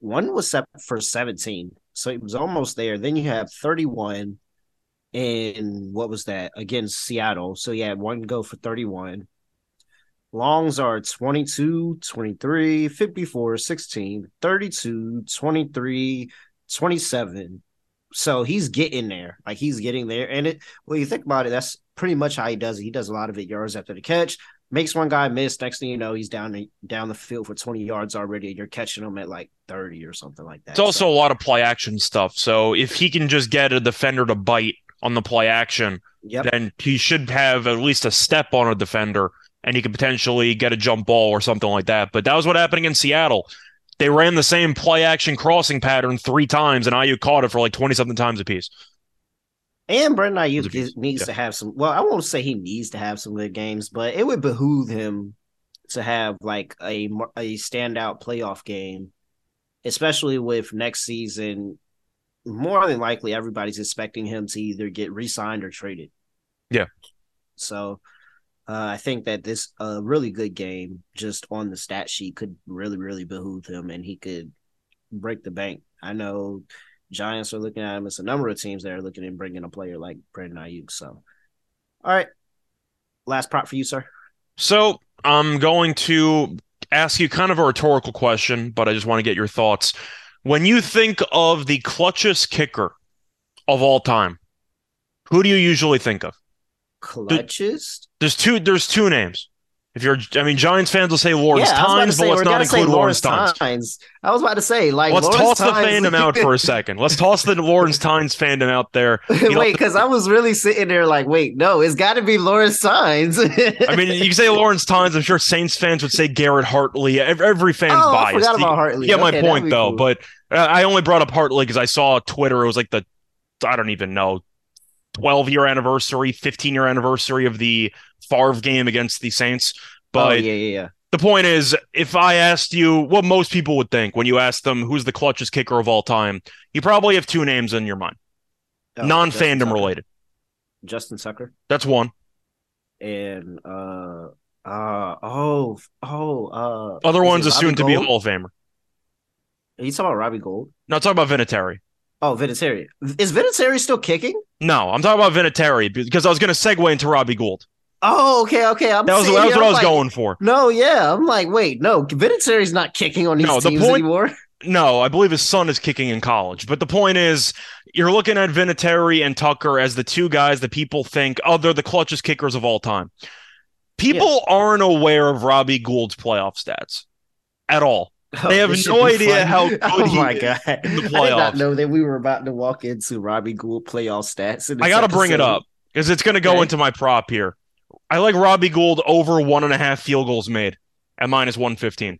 One was set for 17. So he was almost there. Then you have 31 and what was that against Seattle? So you had one go for 31. Longs are 22, 23, 54, 16, 32, 23, 27. So he's getting there. Like he's getting there. And it when you think about it, that's pretty much how he does it. He does a lot of it yards after the catch, makes one guy miss. Next thing you know, he's down the, down the field for 20 yards already. And you're catching him at like 30 or something like that. It's also so. a lot of play action stuff. So if he can just get a defender to bite on the play action, yep. then he should have at least a step on a defender and he could potentially get a jump ball or something like that. But that was what happened in Seattle. They ran the same play action crossing pattern three times, and Aiyuk caught it for like 20 something times a piece. And Brandon Aiyuk needs yeah. to have some. Well, I won't say he needs to have some good games, but it would behoove him to have like a a standout playoff game, especially with next season. More than likely, everybody's expecting him to either get re-signed or traded. Yeah. So uh, I think that this a uh, really good game just on the stat sheet could really, really behoove him, and he could break the bank. I know Giants are looking at him. It's a number of teams that are looking at bringing a player like Brandon Aiyuk. So, all right, last prop for you, sir. So I'm going to ask you kind of a rhetorical question, but I just want to get your thoughts. When you think of the clutchest kicker of all time, who do you usually think of? Clutches. There's two. There's two names. If you're, I mean, Giants fans will say Lawrence yeah, I was about to Tynes, say, but let's not include Lawrence Tynes. Tynes. I was about to say, like, Let's Lawrence toss the fandom out for a second. Let's toss the Lawrence Tynes fandom out there. You wait, because I was really sitting there like, wait, no, it's got to be Lawrence Tynes. I mean, you can say Lawrence Tynes. I'm sure Saints fans would say Garrett Hartley. Every, every fan's oh, I biased. forgot about Hartley. You get my point though, cool. but uh, I only brought up Hartley because I saw Twitter. It was like the I don't even know, 12 year anniversary, 15 year anniversary of the Favre game against the Saints. But oh, yeah, yeah, yeah. the point is, if I asked you what most people would think when you ask them who's the clutchest kicker of all time, you probably have two names in your mind, Oh, non fandom related. Justin Tucker That's one. and uh, uh, oh, oh, uh, Other one's assumed to be a? Hall of Famer. Are you talking about Robbie Gould? No, talk about Vinatieri. Oh, Vinatieri. Is Vinatieri still kicking? No, I'm talking about Vinatieri because I was going to segue into Robbie Gould. Oh, okay, okay. I'm That was, that was what I I'm was like, going for. No, yeah, I'm like, wait, no, Vinatieri's not kicking on these No, the teams point- anymore. No, I believe his son is kicking in college. But the point is, you're looking at Vinatieri and Tucker as the two guys that people think, oh, they're the clutchest kickers of all time. People aren't aware of Robbie Gould's playoff stats at all. Oh, they have Oh, this should no idea fun. how good Oh he my is god! I in did the not know that we were about to walk into Robbie Gould playoff stats. in I got to bring it up because it's going to go Okay. into my prop here. I like Robbie Gould over one and a half field goals made at minus 115.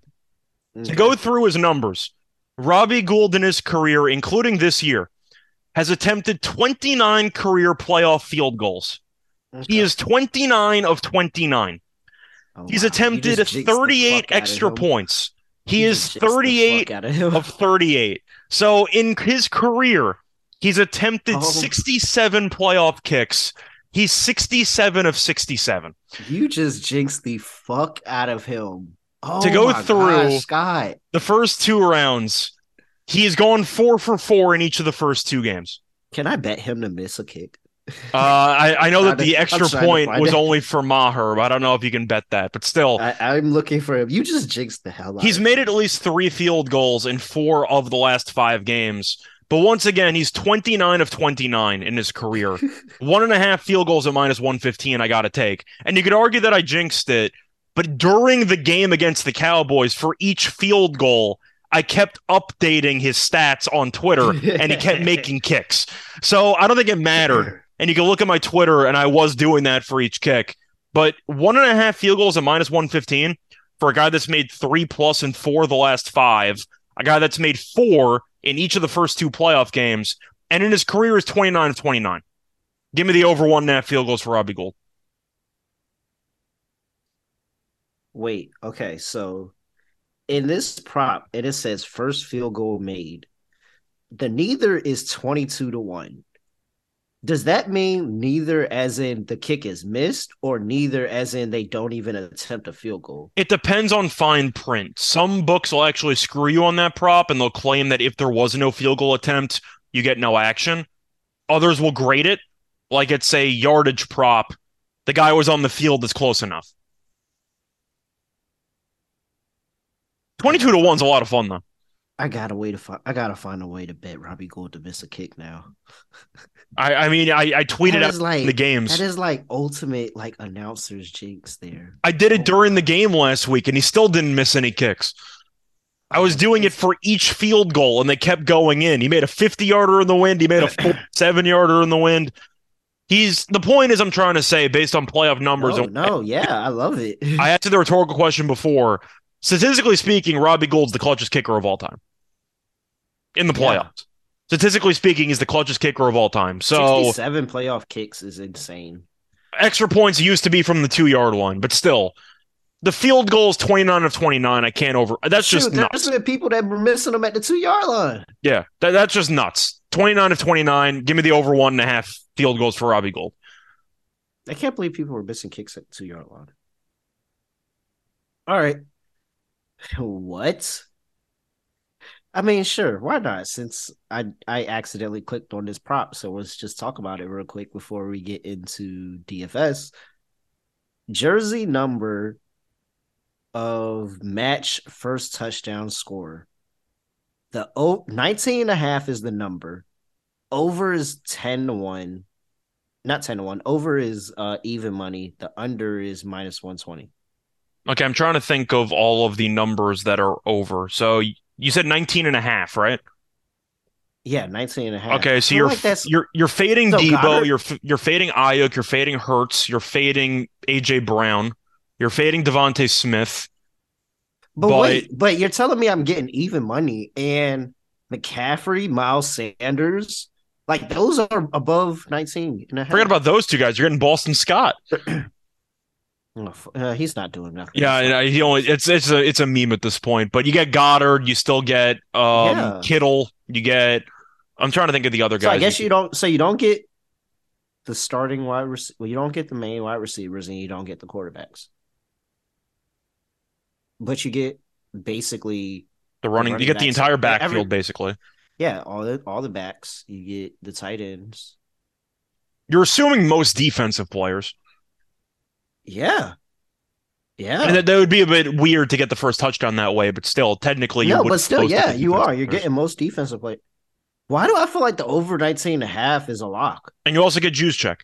To Okay. go through his numbers, Robbie Gould in his career, including this year, has attempted 29 career playoff field goals. He is 29 of 29. Oh, He's wow. Attempted just 38 fuck out extra him. points. He is just jinxed the fuck 38 out of of 38. So in his career, he's attempted Oh. 67 playoff kicks. He's 67 of 67. You just jinxed the fuck out of him. Oh, To go through- gosh, Scott. The first two rounds, he's gone four for four in each of the first two games. Can I bet him to miss a kick? Uh, I, I know that the extra point was it. only for Maher. but I don't know if you can bet that, but still, I, I'm looking for him. You just jinxed the hell out. Of it. He's made him. at least three field goals in four of the last five games. But once again, he's 29 of 29 in his career. One and a half field goals at minus 115, I got to take. And you could argue that I jinxed it, but during the game against the Cowboys, for each field goal, I kept updating his stats on Twitter and he kept making kicks. So I don't think it mattered. And you can look at my Twitter, and I was doing that for each kick. But one and a half field goals at minus 115 for a guy that's made three plus in four the last five, a guy that's made four in each of the first two playoff games, and in his career is 29 of 29. Give me the over one and a half field goals for Robbie Gould. Wait, okay, so in this prop, and it says first field goal made. The neither is 22 to 1. Does that mean neither as in the kick is missed or neither as in they don't even attempt a field goal? It depends on fine print. Some books will actually screw you on that prop and they'll claim that if there was no field goal attempt, you get no action. Others will grade it like it's a yardage prop. The guy was on the field that's close enough. 22 to 1's a lot of fun, though. I gotta way to find I gotta find a way to bet Robbie Gould to miss a kick now. I, I mean, I, I tweeted out like the games. That is like ultimate like announcers jinx there. I did Oh it during the game last week, and he still didn't miss any kicks. I was oh, doing it for each field goal, and they kept going in. He made a 50 yarder in the wind. He made a seven yarder in the wind. He's the point is, I'm trying to say, based on playoff numbers, oh, and no, yeah, I love it. I asked the rhetorical question before. Statistically speaking, Robbie Gould's the clutchest kicker of all time in the Yeah. playoffs. Statistically speaking, he's the clutchest kicker of all time. So seven playoff kicks is insane. extra points used to be from the two yard line, but still, the field goal is 29 of 29. I can't over. That's Shoot, just nuts. been people that were missing them at the two yard line. Yeah, that, that's just nuts. 29 of 29. Give me the over one and a half field goals for Robbie Gould. I can't believe people were missing kicks at the two yard line. All right. What? I mean, sure, why not? Since I I accidentally clicked on this prop, so let's just talk about it real quick before we get into DFS. Jersey number of match first touchdown score. The o- 19 and a half is the number. Over is 10 to 1. Not 10 to 1. Over is uh even money. The under is minus 120. Okay, I'm trying to think of all of the numbers that are over. So you said 19 and a half, right? Yeah, 19 and a half. Okay, so you're like you're you're fading So Deebo, Goedert- you're f- you're fading Aiyuk, you're fading Hurts, you're fading AJ Brown, you're fading DeVonta Smith. But, But- wait, but you're telling me I'm getting even money and McCaffrey, Miles Sanders, like those are above 19 and a half. Forget about those two guys. You're getting Boston Scott. Oh, uh, he's not doing nothing. Yeah, he only it's it's a it's a meme at this point. But you get Goedert, you still get um Yeah. Kittle, you get. I'm trying to think of the other So guys. I guess you don't. So you don't get the starting wide. Rec- well, you don't get the main wide receivers, and you don't get the quarterbacks. But you get basically, the running, running you get the entire backfield every- basically. yeah, all the all the backs. You get the tight ends. You're assuming most defensive players, Yeah, yeah. and that, that would be a bit weird to get the first touchdown that way. But still, technically, you no, but still, yeah, you are. You're getting most defensive play. Why do I feel like the over 19 and a half is a lock? and you also get Juszczyk.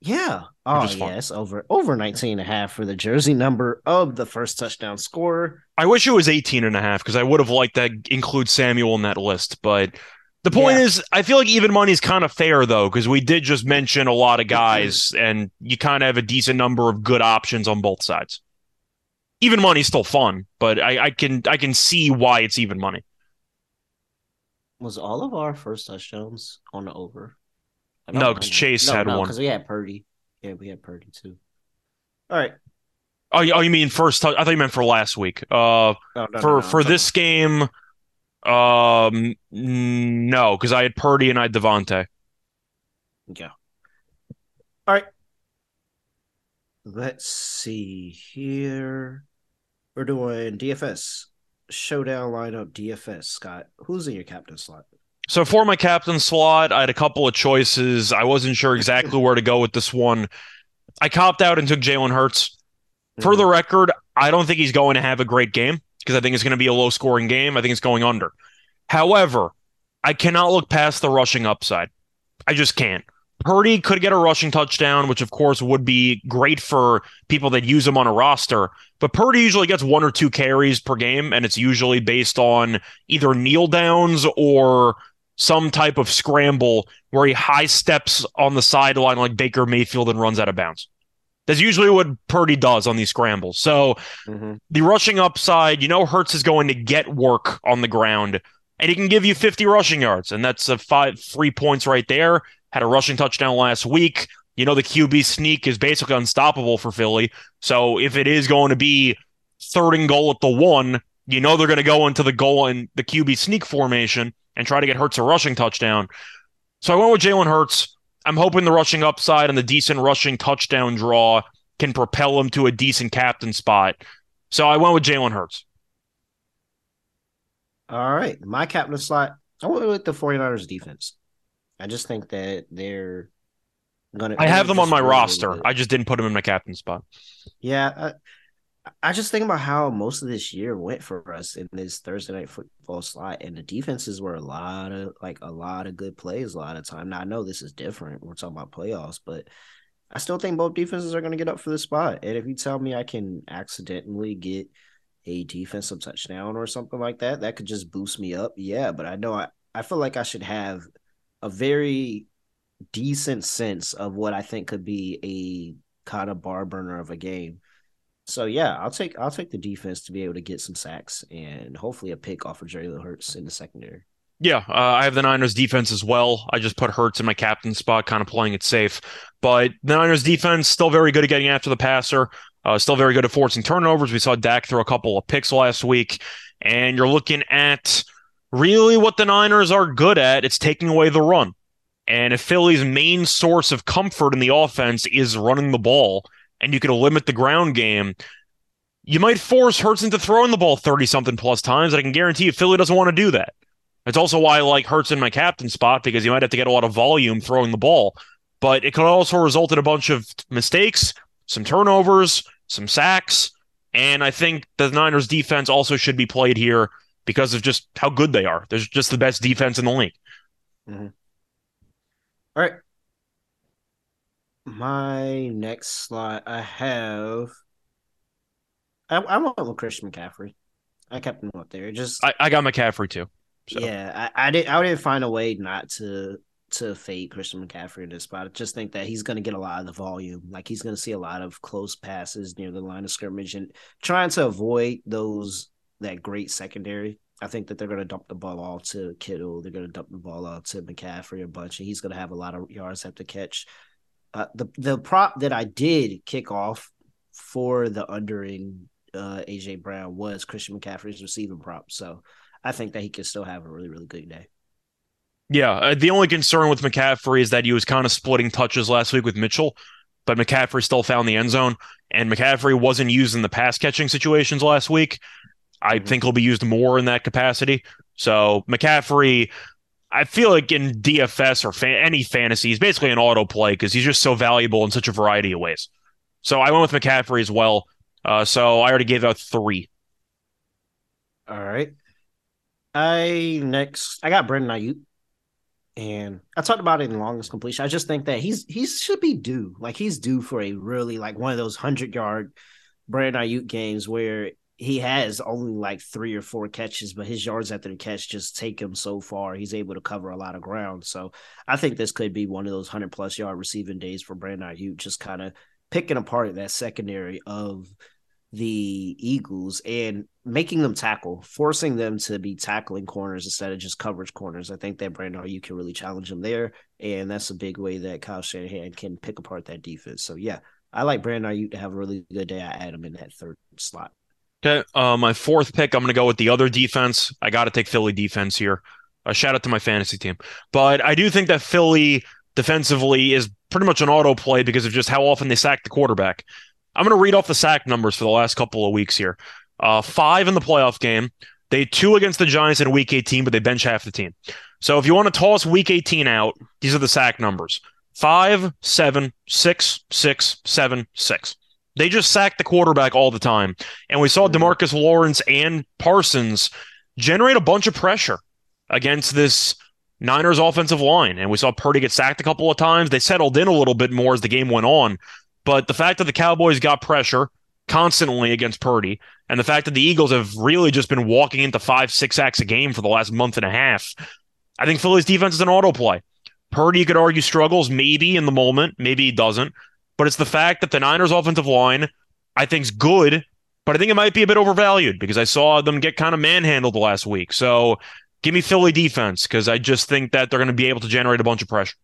Yeah. Oh, yes. Over over 19 and a half for the jersey number of the first touchdown scorer. I wish it was 18 and a half because I would have liked that include Samuel in that list. But the point Yeah. is, I feel like even money is kind of fair though, because we did just mention a lot of guys and you kind of have a decent number of good options on both sides. Even money's still fun, but I, I can I can see why it's even money. Was all of our first touchdowns on the over? I don't No, 'cause remember. Chase had one. Because we had Purdy. Yeah, we had Purdy too. All right. Oh, you- oh, you mean first? tou- I thought you meant for last week. Uh, No, no, no, for no, I'm for this game, um, no, because I had Purdy and I had DeVonta. about- Yeah. All right. Let's see here. We're doing DFS showdown lineup. DFS. Scott, who's in your captain slot? So for my captain slot, I had a couple of choices. I wasn't sure exactly where to go with this one. I copped out and took Jalen Hurts. For Mm-hmm. the record, I don't think he's going to have a great game because I think it's going to be a low scoring game. I think it's going under. However, I cannot look past the rushing upside. I just can't. Purdy could get a rushing touchdown, which of course would be great for people that use him on a roster. But Purdy usually gets one or two carries per game, and it's usually based on either kneel downs or some type of scramble where he high steps on the sideline like Baker Mayfield and runs out of bounds. That's usually what Purdy does on these scrambles. So Mhm. the rushing upside, you know, Hurts is going to get work on the ground, and he can give you 50 rushing yards, and that's a five three points right there. Had a rushing touchdown last week. You know, the QB sneak is basically unstoppable for Philly. So if it is going to be third and goal at the one, you know they're going to go into the goal and the QB sneak formation and try to get Hurts a rushing touchdown. So I went with Jalen Hurts. I'm hoping the rushing upside and the decent rushing touchdown draw can propel him to a decent captain spot. So I went with Jalen Hurts. All right. My captain slot, I went with the 49ers defense. I just think that they're gonna I have them on my roster. I just didn't put them in my captain spot. Yeah, I, I just think about how most of this year went for us in this Thursday night football slot, and the defenses were a lot of like a lot of good plays a lot of time. Now I know this is different. We're talking about playoffs, but I still think both defenses are going to get up for the spot. And if you tell me I can accidentally get a defensive touchdown or something like that, that could just boost me up. Yeah, but I know I, I feel like I should have a very decent sense of what I think could be a kind of bar burner of a game. So yeah, I'll take I'll take the defense to be able to get some sacks and hopefully a pick off of Jalen Hurts in the secondary. Yeah, uh, I have the Niners defense as well. I just put Hurts in my captain spot, kind of playing it safe. But the Niners defense still very good at getting after the passer. Uh, still very good at forcing turnovers. We saw Dak throw a couple of picks last week, and you're looking at really what the Niners are good at. It's taking away the run. And if Philly's main source of comfort in the offense is running the ball, and you can limit the ground game, you might force Hurts into throwing the ball 30 something plus times. I can guarantee you, Philly doesn't want to do that. That's also why I like Hurts in my captain spot because you might have to get a lot of volume throwing the ball. But it could also result in a bunch of mistakes, some turnovers, some sacks. And I think the Niners defense also should be played here. because of just how good they are. They're just the best defense in the league. Mm-hmm. All right. My next slot, I have. I, I went with Christian McCaffrey. I kept him up there. Just I, I got McCaffrey too. So. yeah, I, I did. I didn't find a way not to to fade Christian McCaffrey in this spot. I just think that he's going to get a lot of the volume. Like he's going to see a lot of close passes near the line of scrimmage and trying to avoid those that great secondary. I think that they're going to dump the ball off to Kittle. They're going to dump the ball out to McCaffrey a bunch, and he's going to have a lot of yards have to catch. Uh, the the prop that I did kick off for the undering uh, AJ Brown was Christian McCaffrey's receiving prop. So I think that he could still have a really really good day. Yeah, uh, the only concern with McCaffrey is that he was kind of splitting touches last week with Mitchell, but McCaffrey still found the end zone, and McCaffrey wasn't used in the pass catching situations last week. I Mhm. think he'll be used more in that capacity. So McCaffrey, I feel like in DFS or any fantasy, he's basically an auto play because he's just so valuable in such a variety of ways. So I went with McCaffrey as well. Uh, so I already gave out three. All right. I next I got Brendan Aiyuk. And I talked about it in longest completion. I just think that he's he should be due. Like he's due for a really like one of those hundred yard Brandon Aiyuk games where he has only like three or four catches, but his yards after the catch just take him so far. He's able to cover a lot of ground. So I think this could be one of those hundred plus yard receiving days for Brandon Aiyuk, just kind of picking apart that secondary of the Eagles and making them tackle, forcing them to be tackling corners instead of just coverage corners. I think that Brandon Aiyuk can really challenge them there, and that's a big way that Kyle Shanahan can pick apart that defense. So yeah, I like Brandon Aiyuk to have a really good day. I add him in that third slot. Okay. Uh, my fourth pick, I'm going to go with the other defense. I got to take Philly defense here. A shout out to my fantasy team. But I do think that Philly defensively is pretty much an auto play because of just how often they sack the quarterback. I'm going to read off the sack numbers for the last couple of weeks here. Uh, five in the playoff game. They two against the Giants in week 18, but they bench half the team. So if you want to toss week 18 out, these are the sack numbers five, seven, six, six, seven, six. They just sack the quarterback all the time. And we saw mm-hmm. Demarcus Lawrence and Parsons generate a bunch of pressure against this Niners offensive line. And we saw Purdy get sacked a couple of times. They settled in a little bit more as the game went on. But the fact that the Cowboys got pressure constantly against Purdy, and the fact that the Eagles have really just been walking into five, six sacks a game for the last month and a half, I think Philly's defense is an auto play. Purdy, you could argue, struggles maybe in the moment, maybe he doesn't. But it's the fact that the Niners offensive line, I think, is good, but I think it might be a bit overvalued because I saw them get kind of manhandled last week. So give me Philly defense because I just think that they're going to be able to generate a bunch of pressure.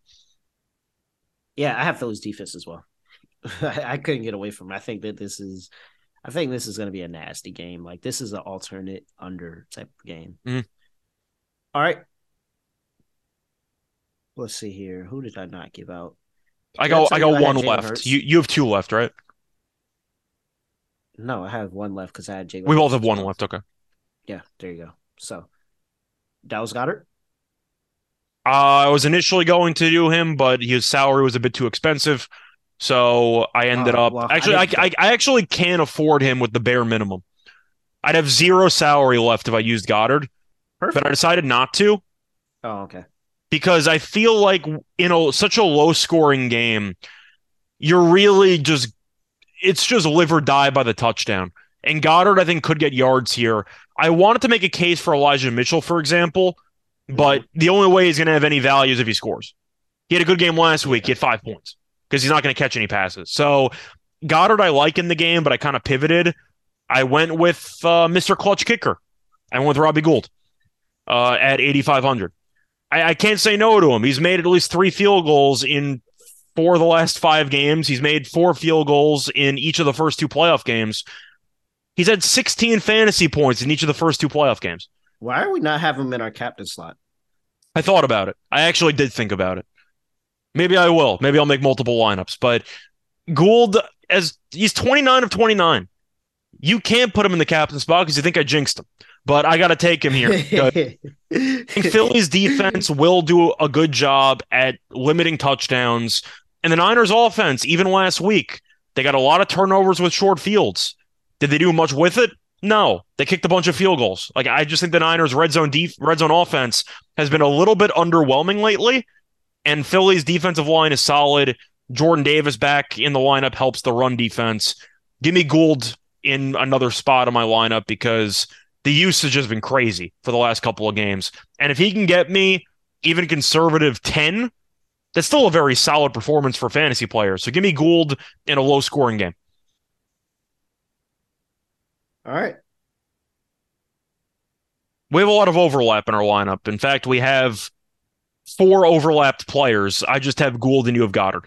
Yeah, I have Philly's defense as well. I, couldn't get away from it. I think that this is I think this is going to be a nasty game. Like this is an alternate under type of game. Mhm. All right. Let's see here. Who did I not give out? I Did I got I got one left. Hurts? You you have two left, right? No, I have one left because I had Jalen. We both have one left. Okay. Yeah, there you go. So Dallas Goedert. Uh, I was initially going to do him, but his salary was a bit too expensive. So I ended Oh, up well, actually I, I I actually can't afford him with the bare minimum. I'd have zero salary left if I used Goedert, Perfect. but I decided not to oh, okay. Because I feel like in a such a low scoring game, you're really just it's just live or die by the touchdown. And Goedert, I think, could get yards here. I wanted to make a case for Elijah Mitchell, for example, but the only way he's going to have any value is if he scores. He had a good game last week. He had five points because he's not going to catch any passes. So Goedert, I like in the game, but I kind of pivoted. I went with uh, Mr. Clutch Kicker. I went with Robbie Gould uh, at 8,500. I, I can't say no to him. He's made at least three field goals in four of the last five games. He's made four field goals in each of the first two playoff games. He's had 16 fantasy points in each of the first two playoff games. Why are we not having him in our captain slot? I thought about it. I actually did think about it. Maybe I will. Maybe I'll make multiple lineups. But Gould, as he's 29 of 29. You can't put him in the captain spot because you think I jinxed him. But I got to take him here. I think Philly's defense will do a good job at limiting touchdowns. And the Niners offense, even last week, they got a lot of turnovers with short fields. Did they do much with it? No, they kicked a bunch of field goals. Like I just think the Niners' red zone def- red zone offense has been a little bit underwhelming lately, and Philly's defensive line is solid. Jordan Davis back in the lineup helps the run defense. Give me Gould in another spot of my lineup because the usage has been crazy for the last couple of games. And if he can get me even conservative 10, that's still a very solid performance for fantasy players. So give me Gould in a low scoring game. All right. We have a lot of overlap in our lineup. In fact, we have four overlapped players. I just have Gould and you have Goedert.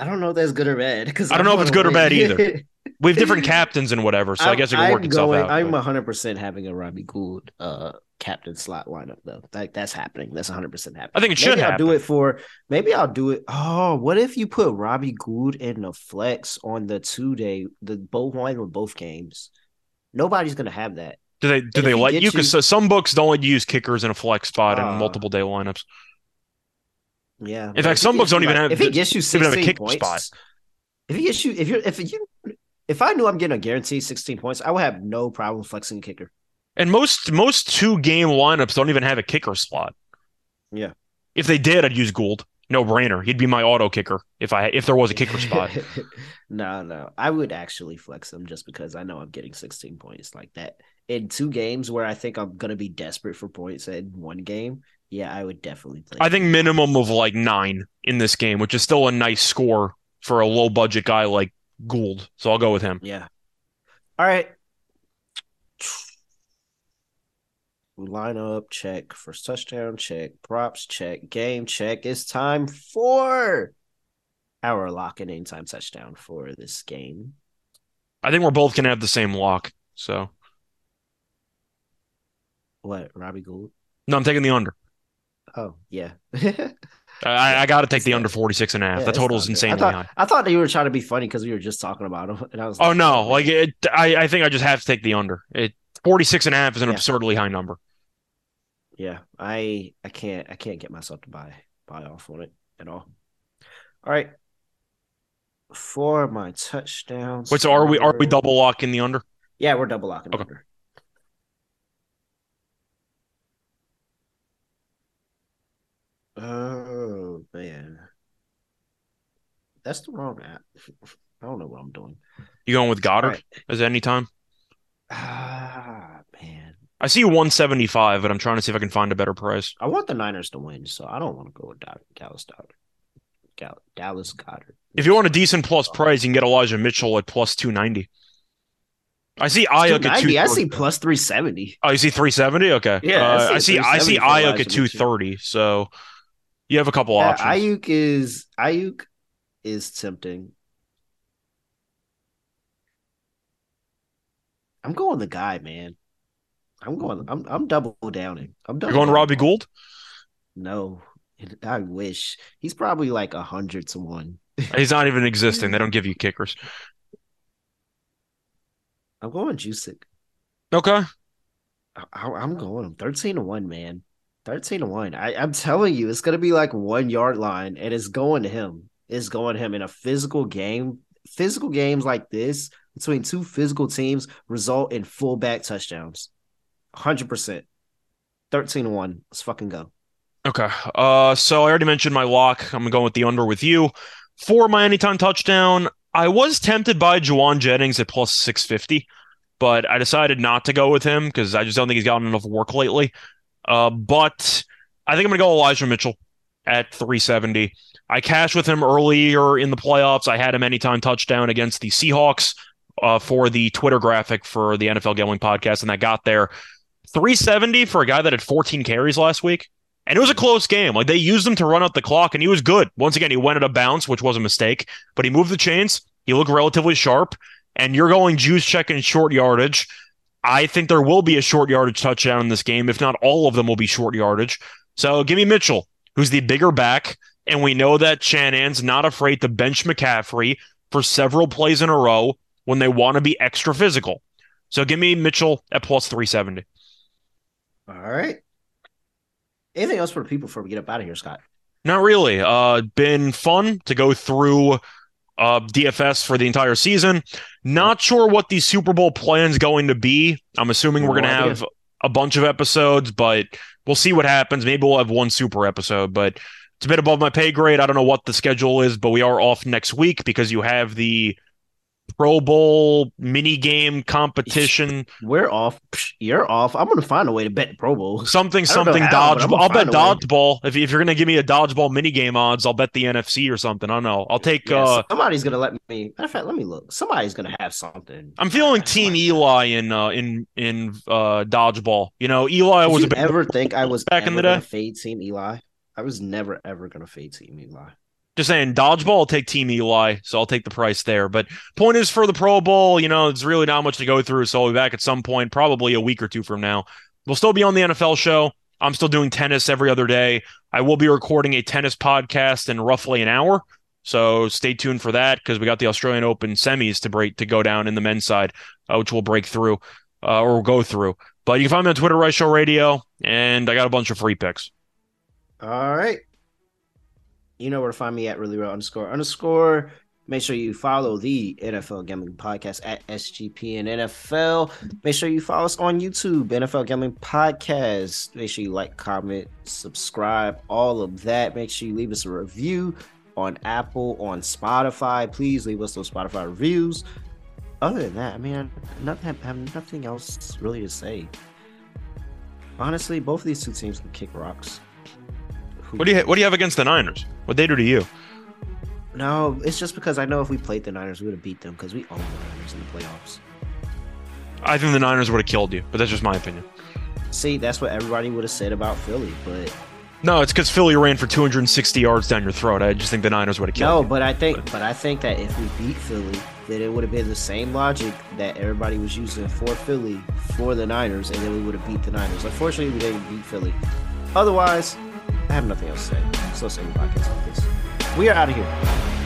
I don't know if that's good or bad because I don't know if it's good or bad either. We have different captains and whatever, so I guess it can work I'm itself going, out. I'm 100 percent having a Robbie Gould uh captain slot lineup though. Like that's happening. That's 100 percent happening. I think it should maybe I'll do it for. Maybe I'll do it. Oh, what if you put Robbie Gould in the flex on the two day, the both line with both games? Nobody's gonna have that. Do they do if they he let you? Because some books don't let you use kickers in a flex spot in Ah. multiple day lineups. Yeah. In fact, some books don't even have- If he gets you even have a 16 points, spot. if he gets you, if you're, if you, if I knew I'm getting a guaranteed 16 points, I would have no problem flexing a kicker. And most most two game lineups don't even have a kicker slot. Yeah. If they did, I'd use Gould. No brainer. He'd be my auto kicker if I if there was a kicker spot. no, no. I would actually flex them just because I know I'm getting 16 points like that. In two games where I think I'm gonna be desperate for points in one game, yeah, I would definitely play. I think minimum of like nine in this game, which is still a nice score for a low budget guy like Gould. So I'll go with him. Yeah. All right. Line up, check. First touchdown, check. Props, check. Game, check. It's time for our lock and anytime touchdown for this game. I think we're both gonna have the same lock. So What, Robbie Gould? no, I'm taking the under. Oh, yeah. I, I got to take the under 46 and a half. Yeah, the total is insanely I thought, high. I thought you were trying to be funny because we were just talking about him, and I was. Oh no, like it, I, I think I just have to take the under. It 46 and a half is an Yeah. absurdly high number. yeah, I I can't I can't get myself to buy buy off on it at all. All right, for my touchdowns. Wait, so are we are we double locking the under? Yeah, we're double locking Okay. under. Oh man, that's the wrong app. I don't know what I'm doing. You going with Goedert right. as any time? Ah man, I see 175, but I'm trying to see if I can find a better price. I want the Niners to win, so I don't want to go with Dallas Goedert. Dallas Goedert. If you want a decent plus price, you can get Elijah Mitchell at plus 290. I see Aiyuk at 290, I see plus three seventy. Oh, you see 370? Okay. Yeah, I Uh, see I see I see Aiyuk at 230. So you have a couple Yeah, options. Aiyuk is Aiyuk is tempting. I'm going the guy, man. I'm going. I'm I'm double downing. I'm double You're going downing. Robbie Gould? No, I wish he's probably like a hundred to one. He's not even existing. They don't give you kickers. I'm going Juszczyk. Okay. I, I'm going him 13 to 1, man. 13 to 1. I, I'm telling you, it's going to be like one yard line, and it's going to him. It's going to him in a physical game. Physical games like this between two physical teams result in fullback touchdowns. 100%. 13 to 1. Let's fucking go. Okay. Uh, so I already mentioned my lock. I'm going with the under with you. For my anytime touchdown, I was tempted by Jauan Jennings at plus 650, but I decided not to go with him because I just don't think he's gotten enough work lately. Uh, but I think I'm going to go Elijah Mitchell at 370. I cashed with him earlier in the playoffs. I had him anytime touchdown against the Seahawks uh, for the Twitter graphic for the NFL Gambling Podcast, and that got there. 370 for a guy that had 14 carries last week. And it was a close game. Like they used him to run out the clock, and he was good. Once again, he went at a bounce, which was a mistake, but he moved the chains. He looked relatively sharp. And you're going Juszczyk and short yardage. I think there will be a short yardage touchdown in this game. If not, all of them will be short yardage. So give me Mitchell, who's the bigger back. And we know that Shannon's not afraid to bench McCaffrey for several plays in a row when they want to be extra physical. So give me Mitchell at plus 370. All right. Anything else for the people before we get up out of here, Scott? Not really. Uh, been fun to go through uh, DFS for the entire season. Not sure what the Super Bowl plan is going to be. I'm assuming we're going to have a bunch of episodes, but we'll see what happens. Maybe we'll have one super episode, but it's a bit above my pay grade. I don't know what the schedule is, but we are off next week because you have the Pro Bowl mini game competition. We're off. You're off. I'm gonna find a way to bet the Pro Bowl. Something, I don't know something how, dodgeball. I'll bet find a way. dodgeball. If, if you're going to give me a dodgeball mini game odds, I'll bet the NFC or something. I don't know. I'll take. Yeah, uh somebody's gonna let me. Matter of fact, let me look. Somebody's gonna have something. I'm feeling Team Eli in uh, in in uh, dodgeball. You know, Eli Did was you ever think I was back in the day? fade Team Eli? I was never ever gonna fade Team Eli. Just saying dodgeball. I'll take Team Eli, so I'll take the price there. But point is for the Pro Bowl, you know, it's really not much to go through. So I'll be back at some point, probably a week or two from now. We'll still be on the NFL show. I'm still doing tennis every other day. I will be recording a tennis podcast in roughly an hour. So stay tuned for that because we got the Australian Open semis to break to go down in the men's side, uh, which we'll break through uh, or go through. But you can find me on Twitter, Rice Show Radio, and I got a bunch of free picks. All right. You know where to find me at really real underscore underscore. Make sure you follow the NFL Gambling Podcast at SGP and NFL. Make sure you follow us on YouTube, NFL Gambling Podcast. Make sure you like, comment, subscribe, all of that. Make sure you leave us a review on Apple, on Spotify. Please leave us those Spotify reviews. Other than that, I mean, I nothing, I have nothing else really to say. Honestly, both of these two teams can kick rocks. Who What do you What do you have against the Niners? What they do to you? No, it's just because I know if we played the Niners, we would have beat them because we own the Niners in the playoffs. I think the Niners would have killed you, but that's just my opinion. See, that's what everybody would have said about Philly, but No, it's because Philly ran for 260 yards down your throat. I just think the Niners would have killed no, you. but I think, but I think that if we beat Philly, then it would have been the same logic that everybody was using for Philly for the Niners, and then we would have beat the Niners. Unfortunately, we didn't beat Philly. Otherwise, I have nothing else to say. So, say podcast like this. We are out of here.